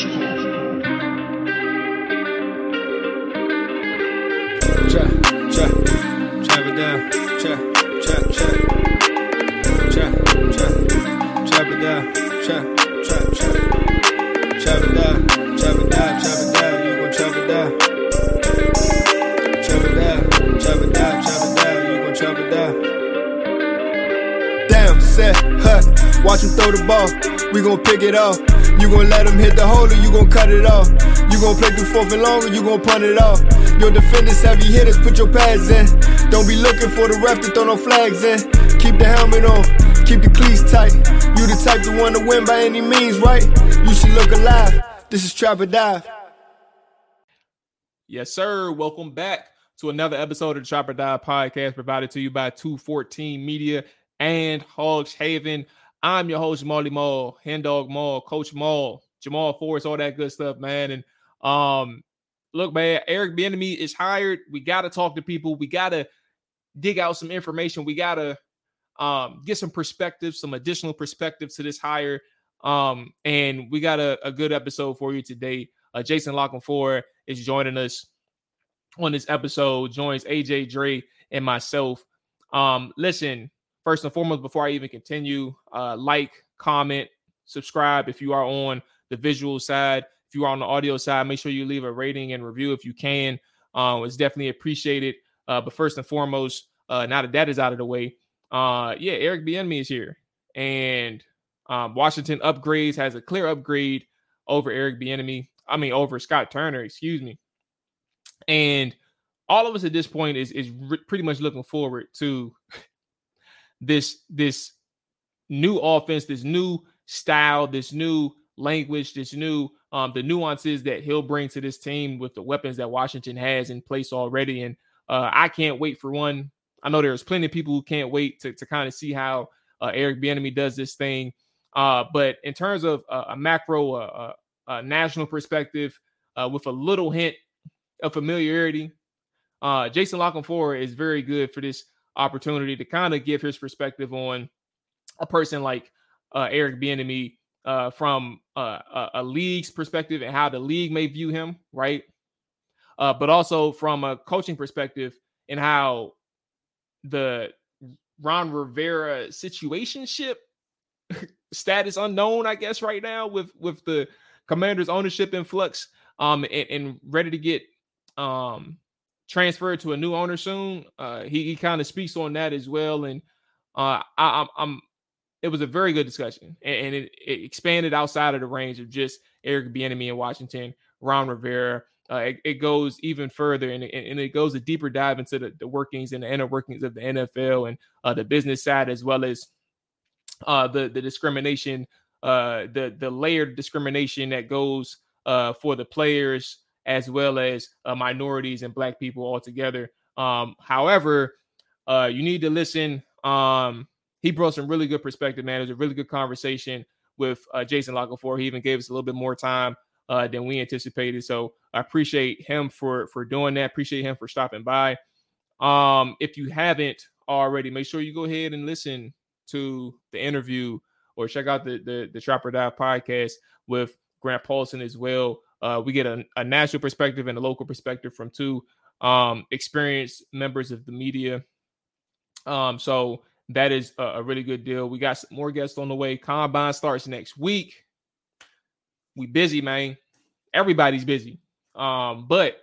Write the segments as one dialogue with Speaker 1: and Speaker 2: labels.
Speaker 1: Check, check, chop it down. Check, check, check. Check, check, chop it down. Check, check, check. Chop it down, chop it down, chop it down. You gon' chop it down. Chop it down, chop it down, chop it down. You gon' chop it down. Damn, huh? Watch him throw the ball. We gon' pick it off. You gon' let him hit the hole or you gon' cut it off. You gon' play through fourth and long or you gon' punt it off. Your defenders, heavy hitters, put your pads in. Don't be looking for the ref to throw no flags in. Keep the helmet on, keep the cleats tight. You the type to want to win by any means, right? You should look alive. This is Trap or Dive.
Speaker 2: Yes, sir. Welcome back to another episode of the Trap or Dive podcast provided to you by 214 Media and Hogs Haven. I'm your host, Marley Mall, Hen Dog Mall, Coach Mall, Jamal Forrest, all that good stuff, man. And um, look, man, Eric Bieniemy is hired. We got to talk to people. We got to dig out some information. We got to um, get some perspective, some additional perspective to this hire. Um, and we got a, a good episode for you today. Uh, Jason La Canfora is joining us on this episode, joins AJ Dre and myself. Um, listen, first and foremost, before I even continue, uh, like, comment, subscribe if you are on the visual side. If you are on the audio side, make sure you leave a rating and review if you can. Uh, it's definitely appreciated. Uh, but first and foremost, uh, now that that is out of the way, uh, yeah, Eric Bieniemy is here, and um, Washington upgrades has a clear upgrade over Eric Bieniemy. I mean, over Scott Turner, excuse me. And all of us at this point is is re- pretty much looking forward to this this new offense, this new style, this new language, this new um the nuances that he'll bring to this team with the weapons that Washington has in place already. And uh, I can't wait for one. I know there's plenty of people who can't wait to to kind of see how uh, Eric Bieniemy does this thing. Uh, but in terms of a macro, uh, national perspective, uh, with a little hint of familiarity, uh, Jason La Canfora is very good for this opportunity to kind of give his perspective on a person like uh, Eric Bieniemy uh, from uh, a, league's perspective and how the league may view him, right? Uh, but also from a coaching perspective and how the Ron Rivera situationship status unknown, I guess, right now with with the Commanders ownership in flux, um, and, and ready to get um transferred to a new owner soon. Uh, he, he kind of speaks on that as well, and uh, I, I'm, I'm it was a very good discussion, and, and it, it, expanded outside of the range of just Eric Bieniemy in Washington, Ron Rivera. Uh, it, it, goes even further, and, and, it goes a deeper dive into the, the, workings and the inner workings of the NFL and uh, the business side, as well as uh, the the discrimination, uh, the the layered discrimination that goes uh, for the players as well as uh, minorities and black people altogether. Um, however, uh, you need to listen. Um, he brought some really good perspective, man. It was a really good conversation with uh, Jason La Canfora. He even gave us a little bit more time uh, than we anticipated. So I appreciate him for for doing that. Appreciate him for stopping by. Um, if you haven't already, make sure you go ahead and listen to the interview or check out the the, the Trap or Dive podcast with Grant Paulsen as well. Uh, we get a, a, national perspective and a local perspective from two um, experienced members of the media. Um, so that is a, a, really good deal. We got some more guests on the way. Combine starts next week. We busy, man. Everybody's busy. Um, but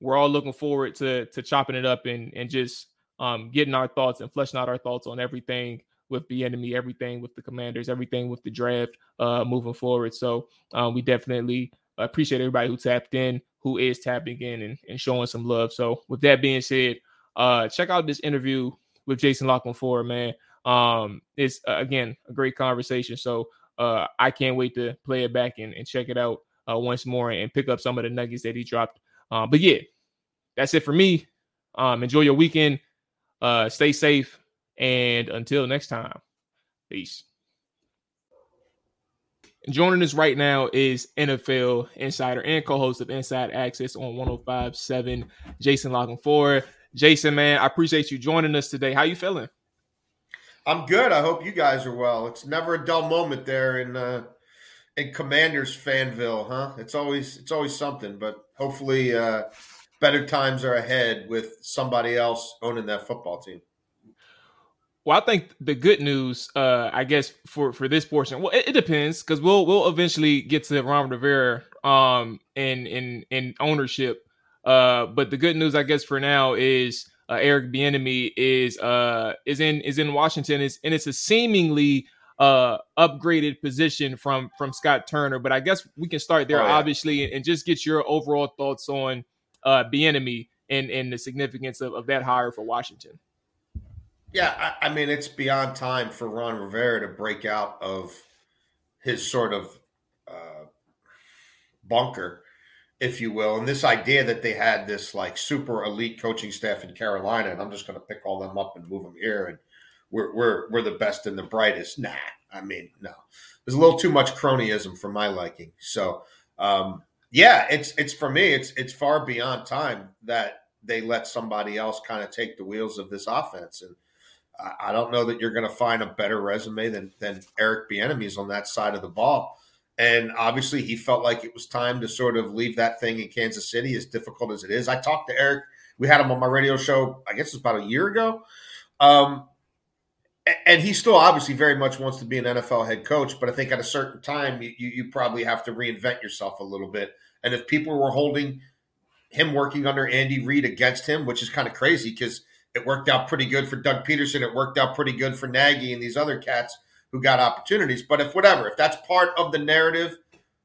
Speaker 2: we're all looking forward to to chopping it up and and just um, getting our thoughts and fleshing out our thoughts on everything with the enemy, everything with the commanders, everything with the draft uh, moving forward. So um, we definitely appreciate everybody who tapped in, who is tapping in and, and showing some love. So with that being said, uh, check out this interview with Jason La Canfora man. Um, it's uh, again a great conversation. So uh, I can't wait to play it back and, and check it out uh, once more and pick up some of the nuggets that he dropped. Uh, but yeah, that's it for me. Um, enjoy your weekend. Uh, stay safe. And until next time, peace. Joining us right now is NFL insider and co-host of Inside Access on 105.7, Jason La Canfora. Jason, man, I appreciate you joining us today. How you feeling?
Speaker 3: I'm good. I hope you guys are well. It's never a dull moment there in uh, in Commanders Fanville, huh? It's always it's always something, but hopefully uh, better times are ahead with somebody else owning that football team.
Speaker 2: Well, I think the good news, uh, I guess for for this portion, well, it, it depends because we'll we'll eventually get to Ron Rivera um in in in ownership. Uh, but the good news, I guess, for now is uh, Eric Bieniemy is uh is in is in Washington is and it's a seemingly uh upgraded position from from Scott Turner. But I guess we can start there, oh, yeah. obviously, and, and, just get your overall thoughts on uh Bieniemy and and the significance of, of that hire for Washington.
Speaker 3: Yeah, I, I mean it's beyond time for Ron Rivera to break out of his sort of uh, bunker, if you will, and this idea that they had this like super elite coaching staff in Carolina, and I'm just going to pick all them up and move them here and we're we're we're the best and the brightest. Nah, I mean, no. There's a little too much cronyism for my liking. So, um, yeah, it's it's for me. It's it's far beyond time that they let somebody else kind of take the wheels of this offense, and I, don't know that you're going to find a better resume than than Eric Bieniemy's on that side of the ball. And obviously, he felt like it was time to sort of leave that thing in Kansas City, as difficult as it is. I talked to Eric. We had him on my radio show. I guess it was about a year ago. Um, and he still obviously very much wants to be an NFL head coach, but I think at a certain time you, you probably have to reinvent yourself a little bit. And if people were holding him working under Andy Reid against him, which is kind of crazy because it worked out pretty good for Doug Pederson. it worked out pretty good for Nagy and these other cats who got opportunities. But if whatever, if that's part of the narrative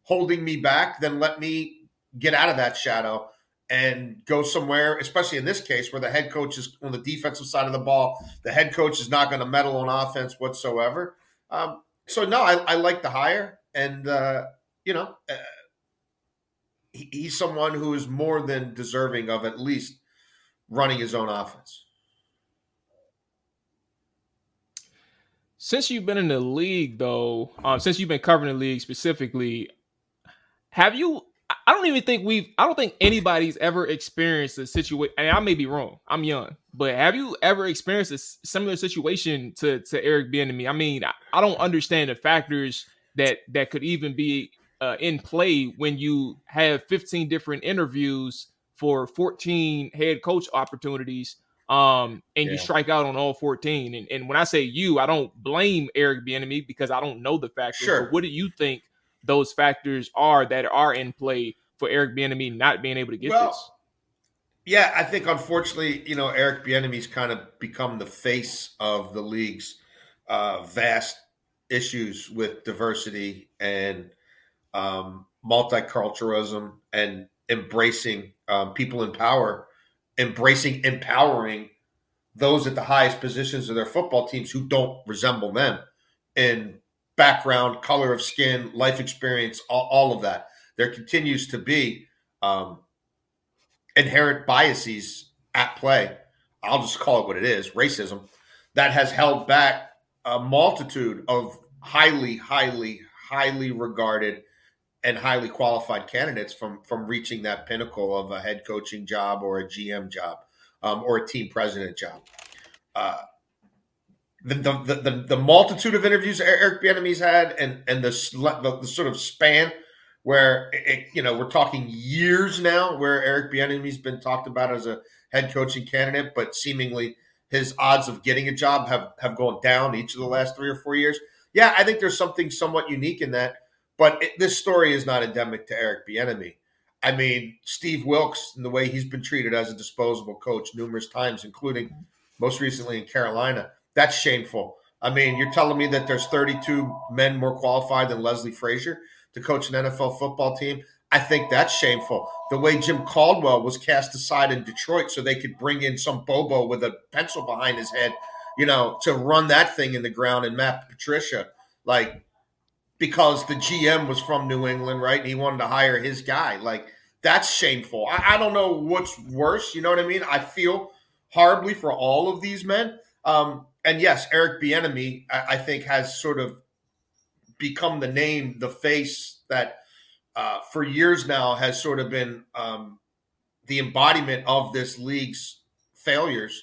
Speaker 3: holding me back, then let me get out of that shadow and go somewhere, especially in this case where the head coach is on the defensive side of the ball. The head coach is not going to meddle on offense whatsoever. Um, so no, I, I, like the hire, and uh, you know, uh, he, he's someone who is more than deserving of at least running his own offense.
Speaker 2: Since you've been in the league, though, um, since you've been covering the league specifically, have you I don't even think we've. I don't think anybody's ever experienced a situation. And I may be wrong. I'm young, but have you ever experienced a similar situation to to Eric Bieniemy? I mean, I, don't understand the factors that that could even be uh, in play when you have 15 different interviews for 14 head coach opportunities um, and yeah. you strike out on all 14. And, and when I say you, I don't blame Eric Bieniemy because I don't know the factors. Sure. But what do you think those factors are that are in play for Eric Bieniemy not being able to get well, this?
Speaker 3: Yeah, I think unfortunately, you know, Eric Bieniemy's kind of become the face of the league's uh, vast issues with diversity and um, multiculturalism and embracing um, people in power, embracing empowering those at the highest positions of their football teams who don't resemble them in background, color of skin, life experience, all, all of that. There continues to be um, inherent biases at play. I'll just call it what it is racism that has held back a multitude of highly, highly, highly regarded and highly qualified candidates from from reaching that pinnacle of a head coaching job or a GM job um, or a team president job. Uh, the, the, the, the, multitude of interviews Eric Bieniemy's had and, and the, the, the sort of span where, it, you know, we're talking years now where Eric Bieniemy's been talked about as a head coaching candidate, but seemingly his odds of getting a job have, have gone down each of the last three or four years. Yeah, I think there's something somewhat unique in that, but it, this story is not endemic to Eric Bieniemy. I mean, Steve Wilks and the way he's been treated as a disposable coach numerous times, including most recently in Carolina that's shameful. I mean, you're telling me that there's 32 men more qualified than Leslie Frazier to coach an NFL football team. I think that's shameful. The way Jim Caldwell was cast aside in Detroit so they could bring in some Bobo with a pencil behind his head, you know, to run that thing in the ground and Matt Patricia, like because the GM was from New England, right? And he wanted to hire his guy. Like that's shameful. I, I don't know what's worse. You know what I mean? I feel horribly for all of these men. Um, and yes, Eric Bieniemy, I, I, think, has sort of become the name, the face that uh, for years now has sort of been um, the embodiment of this league's failures.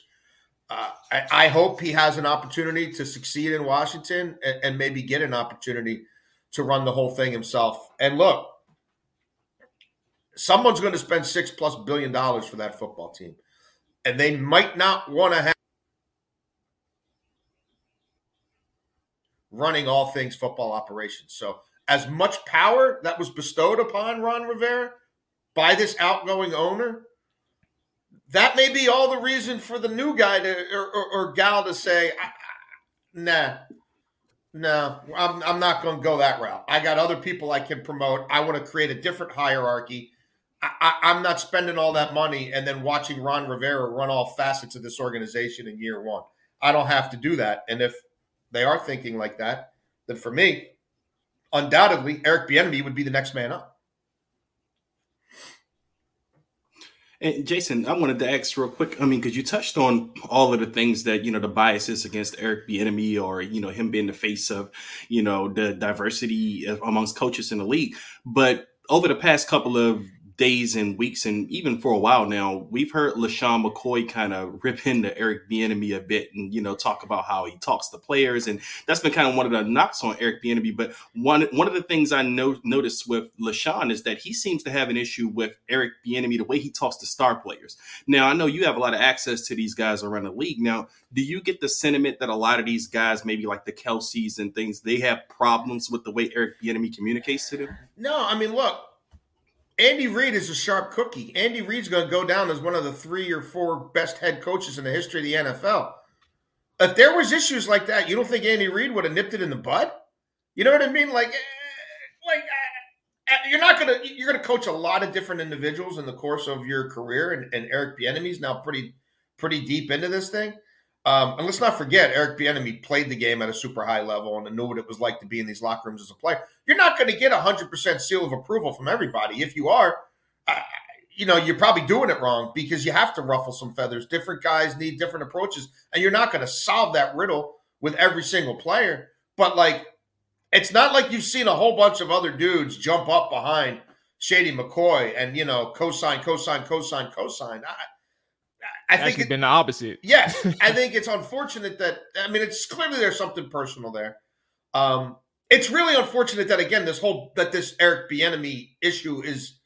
Speaker 3: Uh, I, I, hope he has an opportunity to succeed in Washington and, and, maybe get an opportunity to run the whole thing himself. And look, someone's going to spend six plus billion dollars for that football team, and they might not want to have running all things football operations. So, as much power that was bestowed upon Ron Rivera by this outgoing owner, that may be all the reason for the new guy to or, or, or gal to say, "Nah, no, I'm, I'm not going to go that route. I got other people I can promote. I want to create a different hierarchy. I, am not spending all that money and then watching Ron Rivera run all facets of this organization in year one. I don't have to do that. And if they are thinking like that, then for me, undoubtedly, Eric Bieniemy would be the next man up.
Speaker 4: And Jason, I wanted to ask real quick. I mean, because you touched on all of the things that you know the biases against Eric Bieniemy, or you know him being the face of you know the diversity uh, amongst coaches in the league. But over the past couple of days and weeks, and even for a while now, we've heard LeSean McCoy kind of rip into Eric Bieniemy a bit, and you know talk about how he talks to players, and that's been kind of one of the knocks on Eric Bieniemy. But one one of the things I know noticed with LeSean is that he seems to have an issue with Eric Bieniemy the way he talks to star players. Now I know you have a lot of access to these guys around the league. Now, do you get the sentiment that a lot of these guys, maybe like the Kelces and things, they have problems with the way Eric Bieniemy communicates to them?
Speaker 3: No, I mean, look, Andy Reid is a sharp cookie. Andy Reid's going to go down as one of the three or four best head coaches in the history of the NFL. If there was issues like that, you don't think Andy Reid would have nipped it in the bud? You know what I mean? Like, eh, like eh, eh, you're not gonna you're gonna coach a lot of different individuals in the course of your career, and, and Eric Bieniemy's now pretty pretty deep into this thing. Um, and let's not forget, Eric Bieniemy played the game at a super high level and knew what it was like to be in these locker rooms as a player. You're not going to get a hundred percent seal of approval from everybody. If you are, uh, you know, you're probably doing it wrong because you have to ruffle some feathers. Different guys need different approaches, and you're not going to solve that riddle with every single player. But like, it's not like you've seen a whole bunch of other dudes jump up behind Shady McCoy and you know, cosign, cosign, cosign, cosign. I,
Speaker 2: I think it's been the opposite.
Speaker 3: Yes, I think it's unfortunate that I mean it's clearly there's something personal there. Um, it's really unfortunate that again this whole that this Eric Bieniemy issue is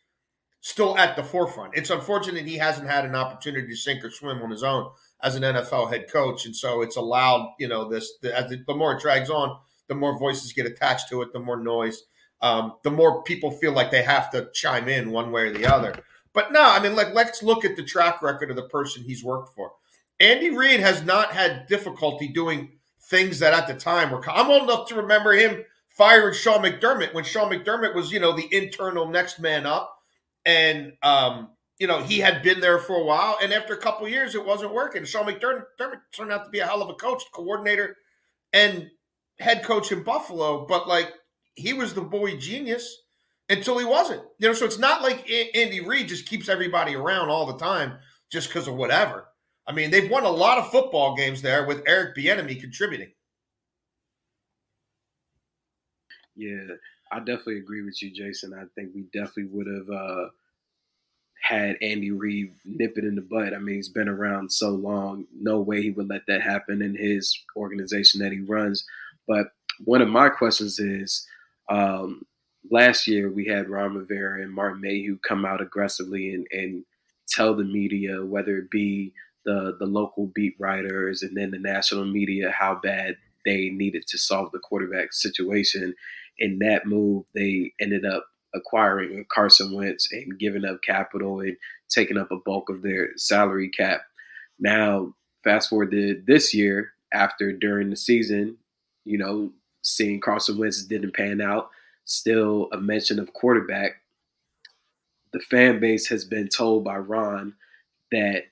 Speaker 3: still at the forefront. It's unfortunate he hasn't had an opportunity to sink or swim on his own as an NFL head coach, and so it's allowed you know this the, the, the more it drags on, the more voices get attached to it, the more noise, um, the more people feel like they have to chime in one way or the other. But no, I mean, like let's look at the track record of the person he's worked for. Andy Reid has not had difficulty doing things that at the time were. I'm old enough to remember him firing Sean McDermott when Sean McDermott was, you know, the internal next man up, and um, you know he had been there for a while, and after a couple years, it wasn't working. Sean McDermott turned out to be a hell of a coach, coordinator, and head coach in Buffalo, but like he was the boy genius until he wasn't. You know, so it's not like Andy Reid just keeps everybody around all the time just because of whatever. I mean, they've won a lot of football games there with Eric Bieniemy contributing.
Speaker 5: Yeah, I definitely agree with you, Jason. I think we definitely would have uh, had Andy Reid nip it in the butt. I mean, he's been around so long. No way he would let that happen in his organization that he runs. But one of my questions is, um, last year we had Ron Rivera and Martin Mayhew come out aggressively and, and tell the media, whether it be the the local beat writers and then the national media, how bad they needed to solve the quarterback situation. In that move, they ended up acquiring Carson Wentz and giving up capital and taking up a bulk of their salary cap. Now, fast forward to this year, after during the season, you know, seeing Carson Wentz didn't pan out still a mention of quarterback. The fan base has been told by Ron that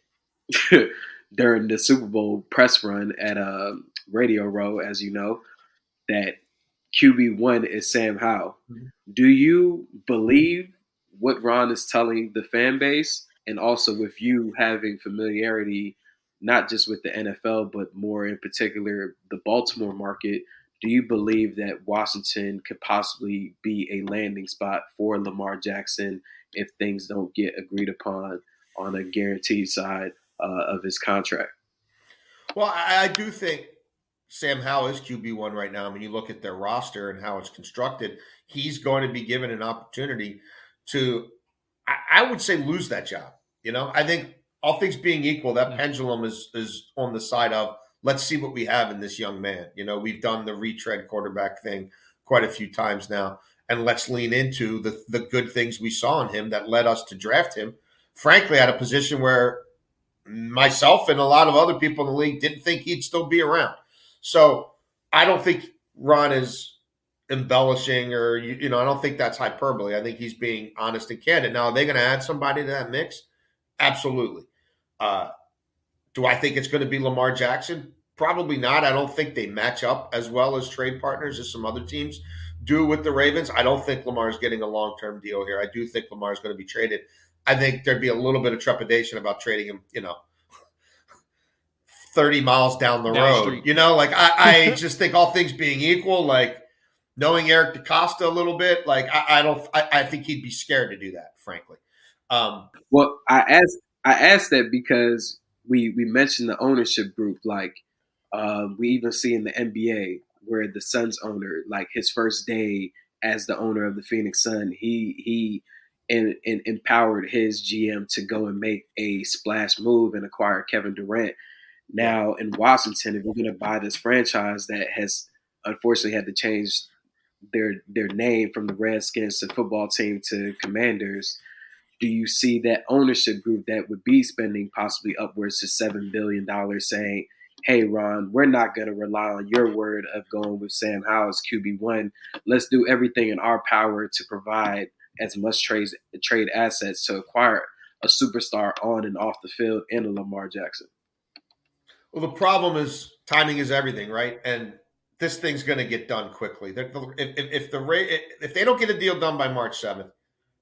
Speaker 5: during the Super Bowl press run at a Radio Row, as you know, that QB one is Sam Howell. Mm-hmm. Do you believe what Ron is telling the fan base, and also with you having familiarity not just with the NFL, but more in particular the Baltimore market? Do you believe that Washington could possibly be a landing spot for Lamar Jackson if things don't get agreed upon on a guaranteed side uh, of his contract?
Speaker 3: Well, I, I do think Sam Howell is QB one right now. I mean, you look at their roster and how it's constructed. He's going to be given an opportunity to, I, I would say, lose that job. You know, I think all things being equal, that pendulum is is on the side of let's see what we have in this young man. You know, we've done the retread quarterback thing quite a few times now, and let's lean into the the good things we saw in him that led us to draft him. Frankly, at a position where myself and a lot of other people in the league didn't think he'd still be around. So I don't think Ron is embellishing or you, you know I don't think that's hyperbole. I think he's being honest and candid. Now, are they going to add somebody to that mix? Absolutely. Uh, do I think it's going to be Lamar Jackson? Probably not. I don't think they match up as well as trade partners as some other teams do with the Ravens. I don't think Lamar's getting a long term deal here. I do think Lamar's going to be traded. I think there'd be a little bit of trepidation about trading him, you know, 30 miles down the down road. You know, like I, I just think all things being equal, like knowing Eric DeCosta a little bit, like I, I don't, I, I, think he'd be scared to do that, frankly. Um,
Speaker 5: well, I asked, I asked that because we we mentioned the ownership group. Like uh, we even see in the NBA where the Suns owner, like his first day as the owner of the Phoenix Sun, he he and, and empowered his GM to go and make a splash move and acquire Kevin Durant. Now in Washington, if we're going to buy this franchise that has unfortunately had to change their their name from the Redskins to football team to Commanders, do you see that ownership group that would be spending possibly upwards to seven billion dollars saying, "Hey, Ron, we're not going to rely on your word of going with Sam Howell's QB one. Let's do everything in our power to provide as much trade trade assets to acquire a superstar on and off the field in a Lamar Jackson."
Speaker 3: Well, the problem is timing is everything, right? And this thing's going to get done quickly. If, if, if the if they don't get a deal done by March seventh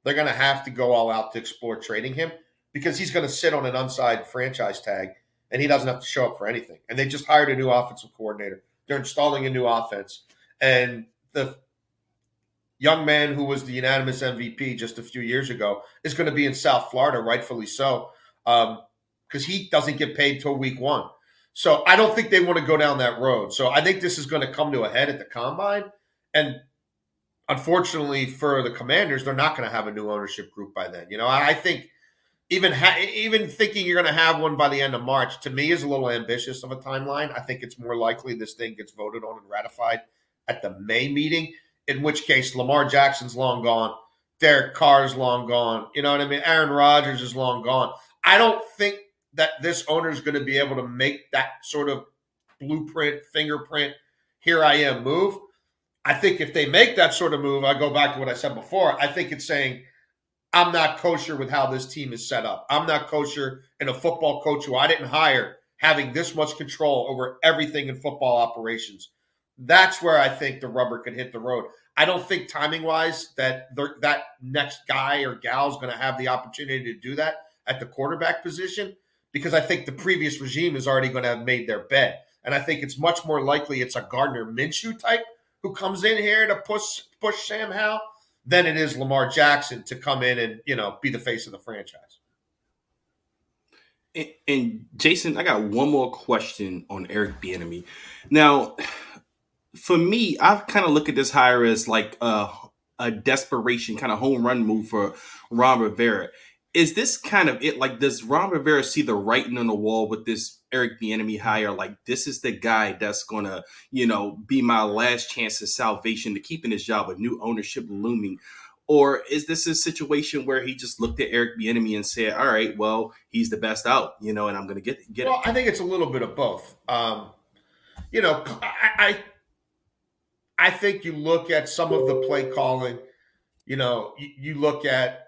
Speaker 3: they're going to have to go all out to explore trading him because he's going to sit on an unsigned franchise tag and he doesn't have to show up for anything. And they just hired a new offensive coordinator. They're installing a new offense. And the young man who was the unanimous MVP just a few years ago is going to be in South Florida, rightfully so, because um, he doesn't get paid till week one. So I don't think they want to go down that road. So I think this is going to come to a head at the combine. And unfortunately for the Commanders, they're not going to have a new ownership group by then. You know, I think even ha- even thinking you're going to have one by the end of March to me is a little ambitious of a timeline. I think it's more likely this thing gets voted on and ratified at the May meeting. In which case, Lamar Jackson's long gone, Derek Carr's long gone. You know what I mean? Aaron Rodgers is long gone. I don't think that this owner is going to be able to make that sort of blueprint, fingerprint, here I am move. I think if they make that sort of move, I go back to what I said before. I think it's saying, I'm not kosher with how this team is set up. I'm not kosher in a football coach who I didn't hire having this much control over everything in football operations. That's where I think the rubber could hit the road. I don't think timing wise that that next guy or gal is going to have the opportunity to do that at the quarterback position because I think the previous regime is already going to have made their bed. And I think it's much more likely it's a Gardner Minshew type who comes in here to push push Sam Howell than it is Lamar Jackson to come in and you know be the face of the franchise.
Speaker 4: And, and Jason, I got one more question on Eric Bieniemy. Now, for me, I kind of look at this hire as like a, a desperation kind of home run move for Ron Rivera is this kind of it? Like, does Ron Rivera see the writing on the wall with this Eric Bieniemy hire? Like, this is the guy that's gonna, you know, be my last chance of salvation to keeping his job with new ownership looming. Or is this a situation where he just looked at Eric Bieniemy and said, "All right, well, he's the best out," you know, and I'm to get get
Speaker 3: well, it. I think it's a little bit of both. Um, you know, I, I I think you look at some of the play calling. You know, you, you look at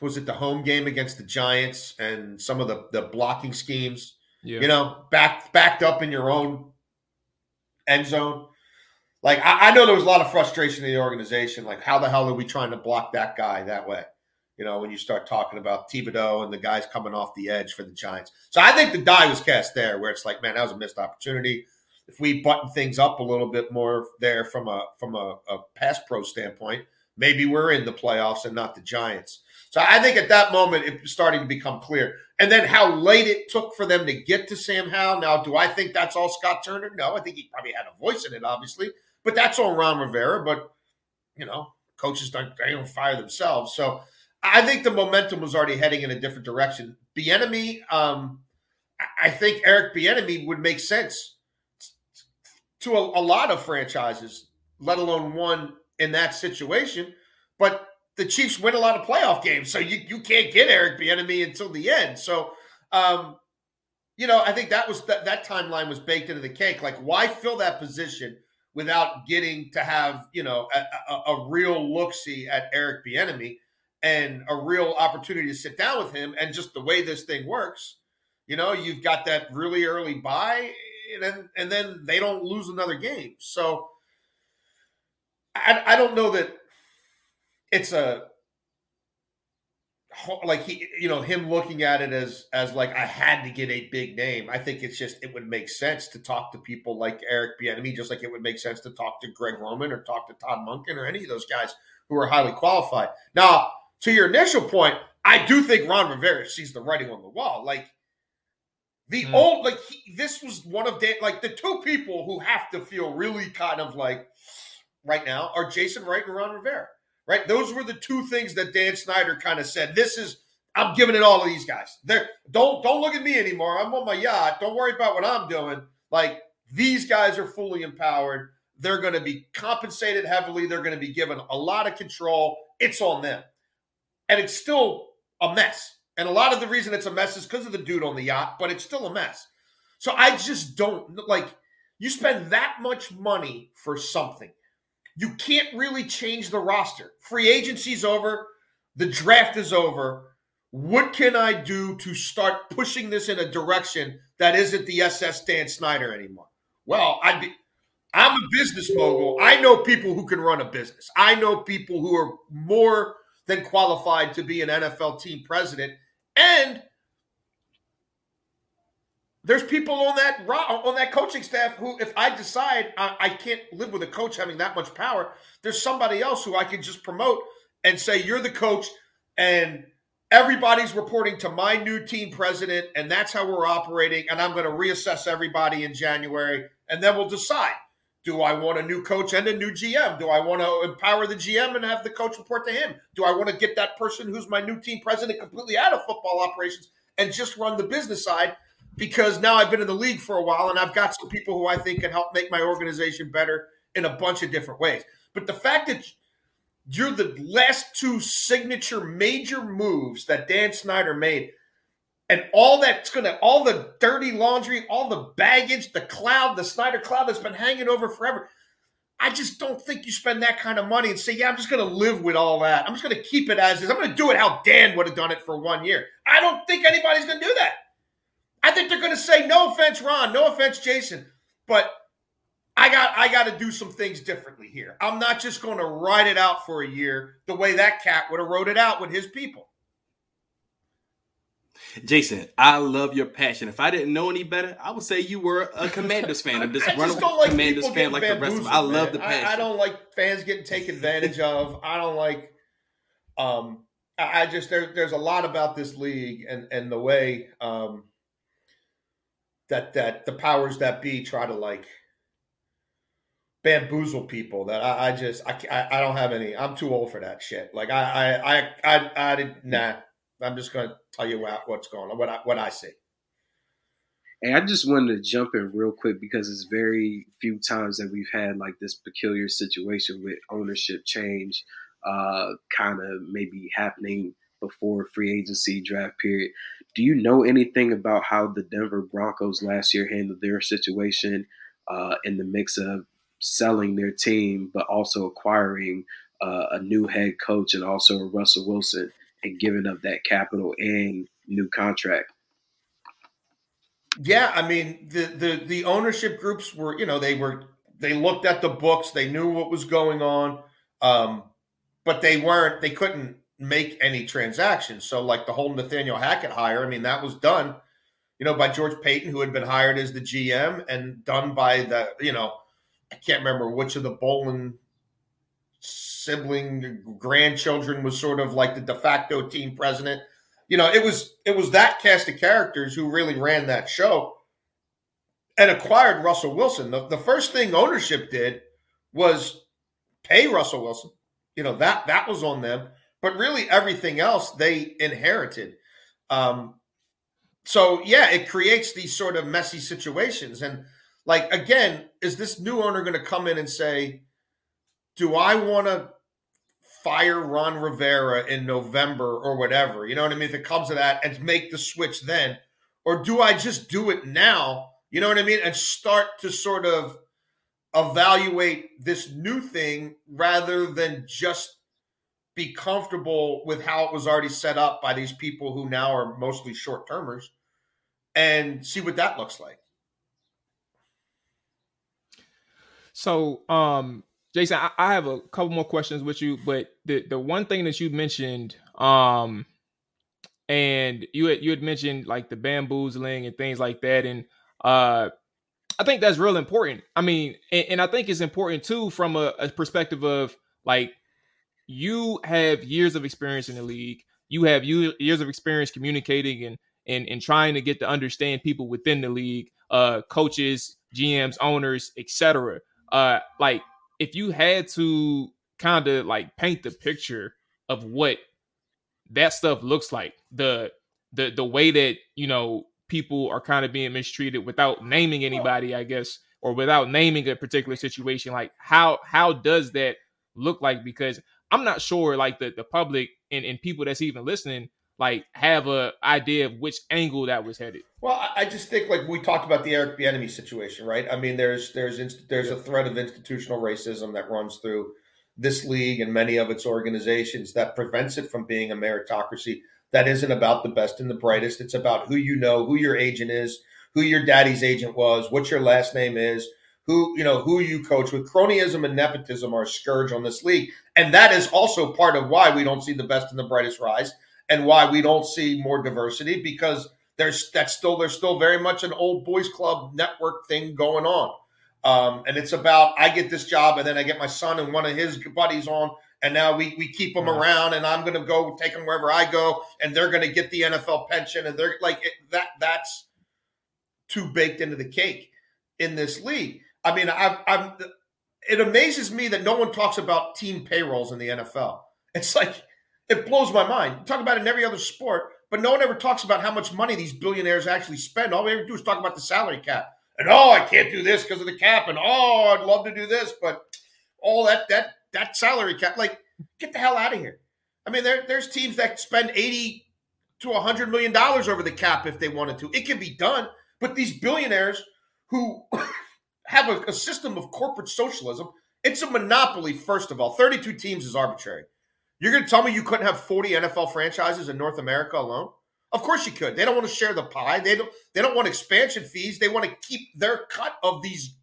Speaker 3: was it the home game against the Giants and some of the the blocking schemes. Yeah. You know, backed backed up in your own end zone. Like I, I, know there was a lot of frustration in the organization. Like, how the hell are we trying to block that guy that way? You know, when you start talking about Thibodeaux and the guys coming off the edge for the Giants. So I think the die was cast there, where it's like, man, that was a missed opportunity. If we button things up a little bit more there from a from a, a pass pro standpoint, maybe we're in the playoffs and not the Giants. So I think at that moment it was starting to become clear. And then how late it took for them to get to Sam Howell. Now, do I think that's all Scott Turner? No, I think he probably had a voice in it, obviously, but that's on Ron Rivera. But you know, coaches don't they don't fire themselves. So I think the momentum was already heading in a different direction. Bieniemy, um, I think Eric Bieniemy would make sense to a, a lot of franchises, let alone one in that situation. But the Chiefs win a lot of playoff games, so you you can't get Eric Bieniemy until the end. So, um, you know, I think that was that that timeline was baked into the cake. Like, why fill that position without getting to have you know a, a, a real look see at Eric Bieniemy and a real opportunity to sit down with him and just the way this thing works. You know, you've got that really early buy, and then and then they don't lose another game. So I, I don't know that it's a like he you know him looking at it as as like I had to get a big name. I think it's just it would make sense to talk to people like Eric Bieniemy, just like it would make sense to talk to Greg Roman or talk to Todd Monken or any of those guys who are highly qualified. Now, to your initial point, I do think Ron Rivera sees the writing on the wall. Like the mm. old, like he, this was one of the like the two people who have to feel really kind of like right now are Jason Wright and Ron Rivera right? Those were the two things that Dan Snyder kind of said. This is I'm giving it all to these guys. They're, don't don't look at me anymore. I'm on my yacht. Don't worry about what I'm doing. Like these guys are fully empowered. They're going to be compensated heavily. They're going to be given a lot of control. It's on them, and it's still a mess. And a lot of the reason it's a mess is because of the dude on the yacht, but it's still a mess. So I just don't like you spend that much money for something you can't really change the roster. Free agency's over, the draft is over. What can I do to start pushing this in a direction that isn't the SS Dan Snyder anymore? Well, I'd be I'm a business mogul. I know people who can run a business. I know people who are more than qualified to be an NFL team president. And there's people on that on that coaching staff who, if I decide I, I, can't live with a coach having that much power, there's somebody else who I can just promote and say you're the coach, and everybody's reporting to my new team president, and that's how we're operating. And I'm going to reassess everybody in January, and then we'll decide: Do I want a new coach and a new GM? Do I want to empower the GM and have the coach report to him? Do I want to get that person who's my new team president completely out of football operations and just run the business side? Because now I've been in the league for a while and I've got some people who I think can help make my organization better in a bunch of different ways. But the fact that you're the last two signature major moves that Dan Snyder made, and all that's gonna, all the dirty laundry, all the baggage, the cloud, the Snyder cloud that's been hanging over forever. I just don't think you spend that kind of money and say, yeah, I'm just going to live with all that. I'm just going to keep it as is. I'm going to do it how Dan would have done it for one year. I don't think anybody's going to do that. I think they're going to say, no offense, Ron, no offense, Jason, but I got I got to do some things differently here. I'm not just going to ride it out for a year the way that cat would have wrote it out with his people.
Speaker 4: Jason, I love your passion. If I didn't know any better, I would say you were a Commanders fan, a disgruntled like Commanders fan like the rest of. I love man. the passion.
Speaker 3: I, I, don't like fans getting taken advantage of. I don't like. Um, I, I just there, there's a lot about this league and and the way um, that that the powers that be try to like bamboozle people that I, I just I, I, don't have any I'm too old for that shit like I I I I, I did nah I'm just gonna tell you what, what's going on what I what I see.
Speaker 5: Hey, I just wanted to jump in real quick because it's very few times that we've had like this peculiar situation with ownership change, uh, kind of maybe happening before free agency draft period. Do you know anything about how the Denver Broncos last year handled their situation uh, in the mix of selling their team, but also acquiring uh, a new head coach and also a Russell Wilson and giving up that capital and new contract?
Speaker 3: Yeah, I mean the the the ownership groups were you know they were they looked at the books, they knew what was going on, um, but they weren't they couldn't make any transactions. So, like the whole Nathaniel Hackett hire, I mean, that was done, you know, by George Paton, who had been hired as the GM, and done by the, you know, I can't remember which of the Bowlen sibling grandchildren was sort of like the de facto team president. You know, it was it was that cast of characters who really ran that show and acquired Russell Wilson. The, the first thing ownership did was pay Russell Wilson. You know, that that was on them. But really everything else they inherited. Um, so yeah, it creates these sort of messy situations. And like again, is this new owner going to come in and say, "Do I want to fire Ron Rivera in November or whatever?" You know what I mean? If it comes to that, and make the switch then, or do I just do it now? You know what I mean? And start to sort of evaluate this new thing rather than just be comfortable with how it was already set up by these people who now are mostly short termers and see what that looks like.
Speaker 2: So, um, Jason, I, I, have a couple more questions with you, but the the one thing that you mentioned, um, and you had you had mentioned like the bamboozling and things like that, and uh, I think that's real important. I mean, and, and I think it's important too from a, a perspective of like you have years of experience in the league. You have you, years of experience communicating and and and trying to get to understand people within the league, uh, coaches, GMs, owners, etc. Uh, like if you had to kind of like paint the picture of what that stuff looks like, the the the way that you know people are kind of being mistreated without naming anybody, I guess, or without naming a particular situation, like how how does that look like? Because I'm not sure like the, the public and, and people that's even listening like have a idea of which angle that was headed.
Speaker 3: Well, I just think like we talked about the Eric Bieniemy situation, right? I mean, there's there's inst- there's a threat of institutional racism that runs through this league and many of its organizations that prevents it from being a meritocracy that isn't about the best and the brightest. It's about who you know, who your agent is, who your daddy's agent was, what your last name is, who you know who you coach with cronyism and nepotism are a scourge on this league and that is also part of why we don't see the best and the brightest rise and why we don't see more diversity because there's that's still there's still very much an old boys club network thing going on um, and it's about i get this job and then i get my son and one of his buddies on and now we, we keep them around and i'm going to go take them wherever i go and they're going to get the nfl pension and they're like it, that that's too baked into the cake in this league I mean, I, I'm. It amazes me that no one talks about team payrolls in the NFL. It's like it blows my mind. You talk about it in every other sport, but no one ever talks about how much money these billionaires actually spend. All we ever do is talk about the salary cap. And oh, I can't do this because of the cap. And oh, I'd love to do this, but all that that that salary cap, like, get the hell out of here. I mean, there, there's teams that spend eighty to hundred million dollars over the cap if they wanted to. It can be done, but these billionaires who have a, a system of corporate socialism. It's a monopoly, first of all. 32 teams is arbitrary. You're going to tell me you couldn't have 40 NFL franchises in North America alone? Of course you could. They don't want to share the pie. They don't they don't want expansion fees. They want to keep their cut of these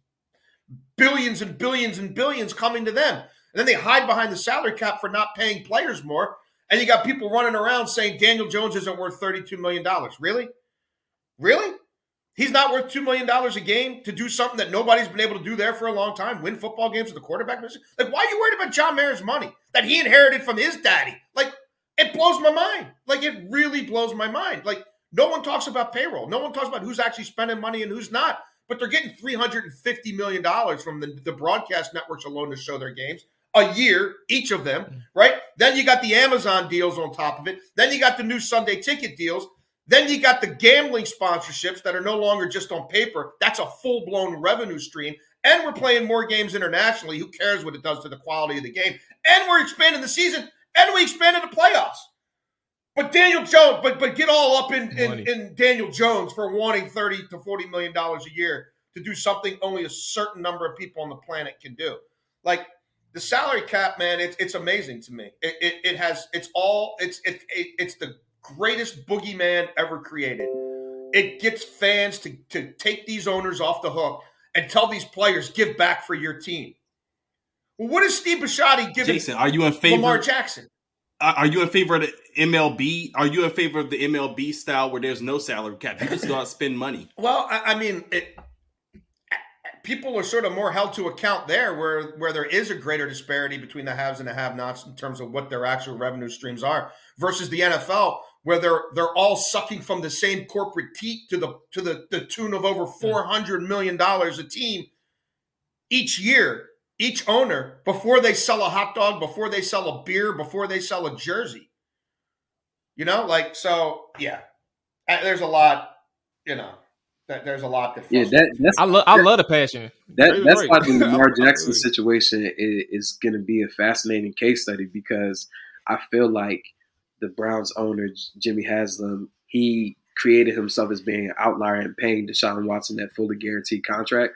Speaker 3: billions and billions and billions coming to them. And then they hide behind the salary cap for not paying players more. And you got people running around saying Daniel Jones isn't worth $32 million. Really? Really? He's not worth $2 million a game to do something that nobody's been able to do there for a long time, win football games with the quarterback position. Like, why are you worried about John Mara's money that he inherited from his daddy? Like, it blows my mind. Like, it really blows my mind. Like, no one talks about payroll. No one talks about who's actually spending money and who's not. But they're getting $350 million from the, the broadcast networks alone to show their games a year, each of them, mm. right? Then you got the Amazon deals on top of it. Then you got the new Sunday ticket deals. Then you got the gambling sponsorships that are no longer just on paper. That's a full blown revenue stream. And we're playing more games internationally. Who cares what it does to the quality of the game? And we're expanding the season and we expanded the playoffs. But Daniel Jones, but but get all up in, in, in Daniel Jones for wanting 30 to 40 million dollars a year to do something only a certain number of people on the planet can do. Like the salary cap, man, it's it's amazing to me. It, it, it has it's all it's it, it, it's the greatest boogeyman ever created. It gets fans to, to take these owners off the hook and tell these players, give back for your team. Well, what is Steve Bisciotti giving
Speaker 4: Jason, are you in favor
Speaker 3: Lamar Jackson?
Speaker 4: Are you in favor of the MLB? Are you in favor of the MLB style where there's no salary cap? You just go out spend money.
Speaker 3: Well, I, I mean, it, people are sort of more held to account there, where where there is a greater disparity between the haves and the have-nots in terms of what their actual revenue streams are, versus the NFL, where they're they're all sucking from the same corporate teat to the to the, the tune of over four hundred million dollars a team each year, each owner, before they sell a hot dog, before they sell a beer, before they sell a jersey. You know, like so, yeah. Uh, There's a lot, you know. That there's a lot that.
Speaker 5: Yeah, that, that's
Speaker 2: I love I love the passion.
Speaker 5: That,
Speaker 2: Great,
Speaker 5: that's
Speaker 2: great.
Speaker 5: why the Lamar
Speaker 2: I- I
Speaker 5: Jackson situation is, is going to be a fascinating case study because I feel like the Browns owner Jimmy Haslam he created himself as being an outlier and paying Deshaun Watson that fully guaranteed contract.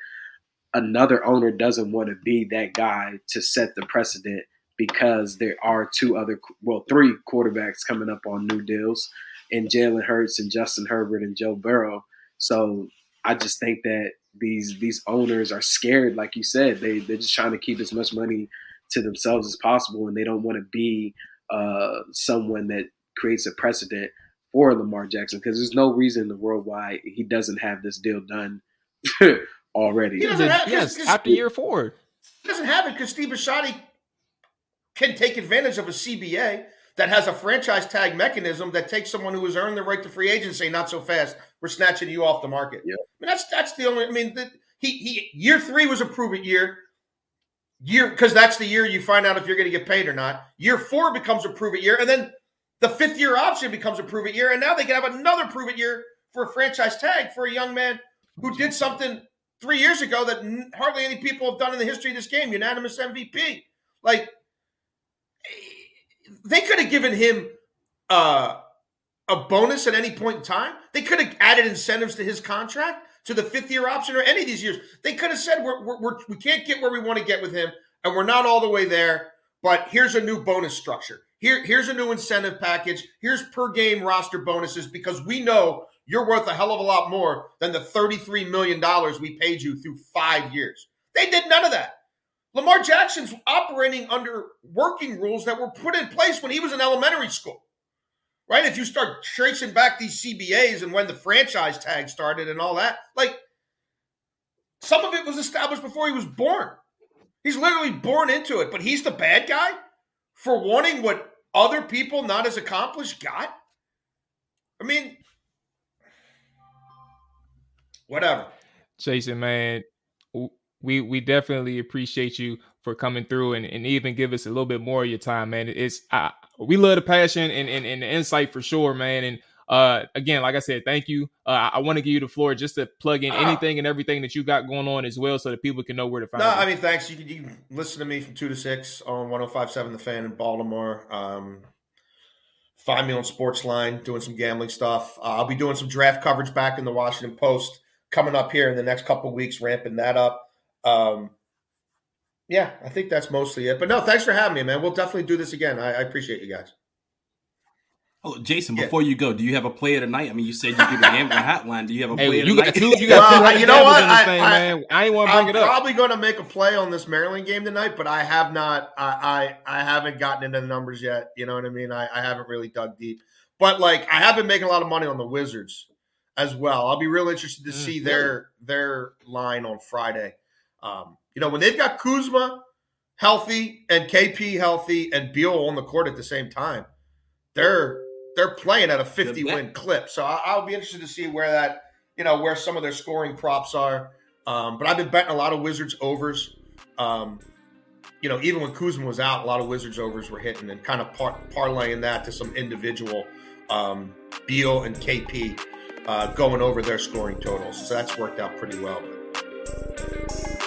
Speaker 5: Another owner doesn't want to be that guy to set the precedent because there are two other, well, three quarterbacks coming up on new deals, and Jalen Hurts and Justin Herbert and Joe Burrow. So I just think that these these owners are scared, like you said. They they're just trying to keep as much money to themselves as possible, and they don't want to be uh, someone that creates a precedent for Lamar Jackson because there's no reason in the world why he doesn't have this deal done already.
Speaker 3: He doesn't have-
Speaker 2: yes,
Speaker 3: because-
Speaker 2: after year four.
Speaker 3: He doesn't have it because Steve Bisciotti can take advantage of a CBA that has a franchise tag mechanism that takes someone who has earned the right to free agency not so fast. We're snatching you off the market.
Speaker 5: Yeah.
Speaker 3: I mean that's that's the only. I mean the, he he year three was a prove it year. Year because that's the year you find out if you're going to get paid or not. Year four becomes a prove it year, and then the fifth year option becomes a prove it year, and now they can have another prove it year for a franchise tag for a young man who did something three years ago that hardly any people have done in the history of this game. Unanimous MVP. Like they could have given him uh, a bonus at any point in time. They could have added incentives to his contract to the fifth year option or any of these years. They could have said we're, we're, we're we can't get where we want to get with him, and we're not all the way there. But here's a new bonus structure. Here, here's a new incentive package. Here's per game roster bonuses because we know you're worth a hell of a lot more than the $33 million we paid you through five years. They did none of that. Lamar Jackson's operating under working rules that were put in place when he was in elementary school. Right? If you start tracing back these CBAs and when the franchise tag started and all that, like some of it was established before he was born. He's literally born into it, but he's the bad guy for wanting what other people not as accomplished got. I mean, whatever.
Speaker 2: Jason, man, we we definitely appreciate you for coming through and, and even give us a little bit more of your time, man. It's uh, we love the passion and, and, and the insight for sure, man. And uh, again, like I said, thank you. Uh, I, want to give you the floor just to plug in
Speaker 3: Ah.
Speaker 2: anything and everything that you got going on as well, so that people can know where to find
Speaker 3: No,
Speaker 2: you.
Speaker 3: I mean, thanks. You can, you can listen to me from 2 to 6 on 1057 The Fan in Baltimore. Um, find me on Sportsline doing some gambling stuff. Uh, I'll be doing some draft coverage back in the Washington Post coming up here in the next couple of weeks, ramping that up. Um, yeah, I think that's mostly it. But no, thanks for having me, man. We'll definitely do this again. I, I appreciate you guys.
Speaker 4: Oh, Jason,
Speaker 3: Yeah.
Speaker 4: before you go, do you have a play of the night? I mean, you said you do the gambling hotline. Do you have a
Speaker 2: Hey,
Speaker 4: play of
Speaker 2: you
Speaker 4: the
Speaker 2: got
Speaker 4: night?
Speaker 2: two. You got
Speaker 3: Well,
Speaker 2: two hundred
Speaker 3: you know what? I-
Speaker 2: thing,
Speaker 3: I-
Speaker 2: man. I ain't want to bring
Speaker 3: I'm
Speaker 2: it up.
Speaker 3: probably going to make a play on this Maryland game tonight, but I have not. I I, I haven't gotten into the numbers yet. You know what I mean? I, I haven't really dug deep, but like I have been making a lot of money on the Wizards as well. I'll be real interested to
Speaker 2: Mm,
Speaker 3: see their their line on Friday. Um, you know when they've got Kuzma healthy and KP healthy and Beal on the court at the same time, they're they're playing at a 50 win clip. So I, I'll be interested to see where that you know where some of their scoring props are. Um, but I've been betting a lot of Wizards overs. Um, you know, even when Kuzma was out, a lot of Wizards overs were hitting and kind of par- parlaying that to some individual um, Beal and KP uh, going over their scoring totals. So that's worked out pretty well.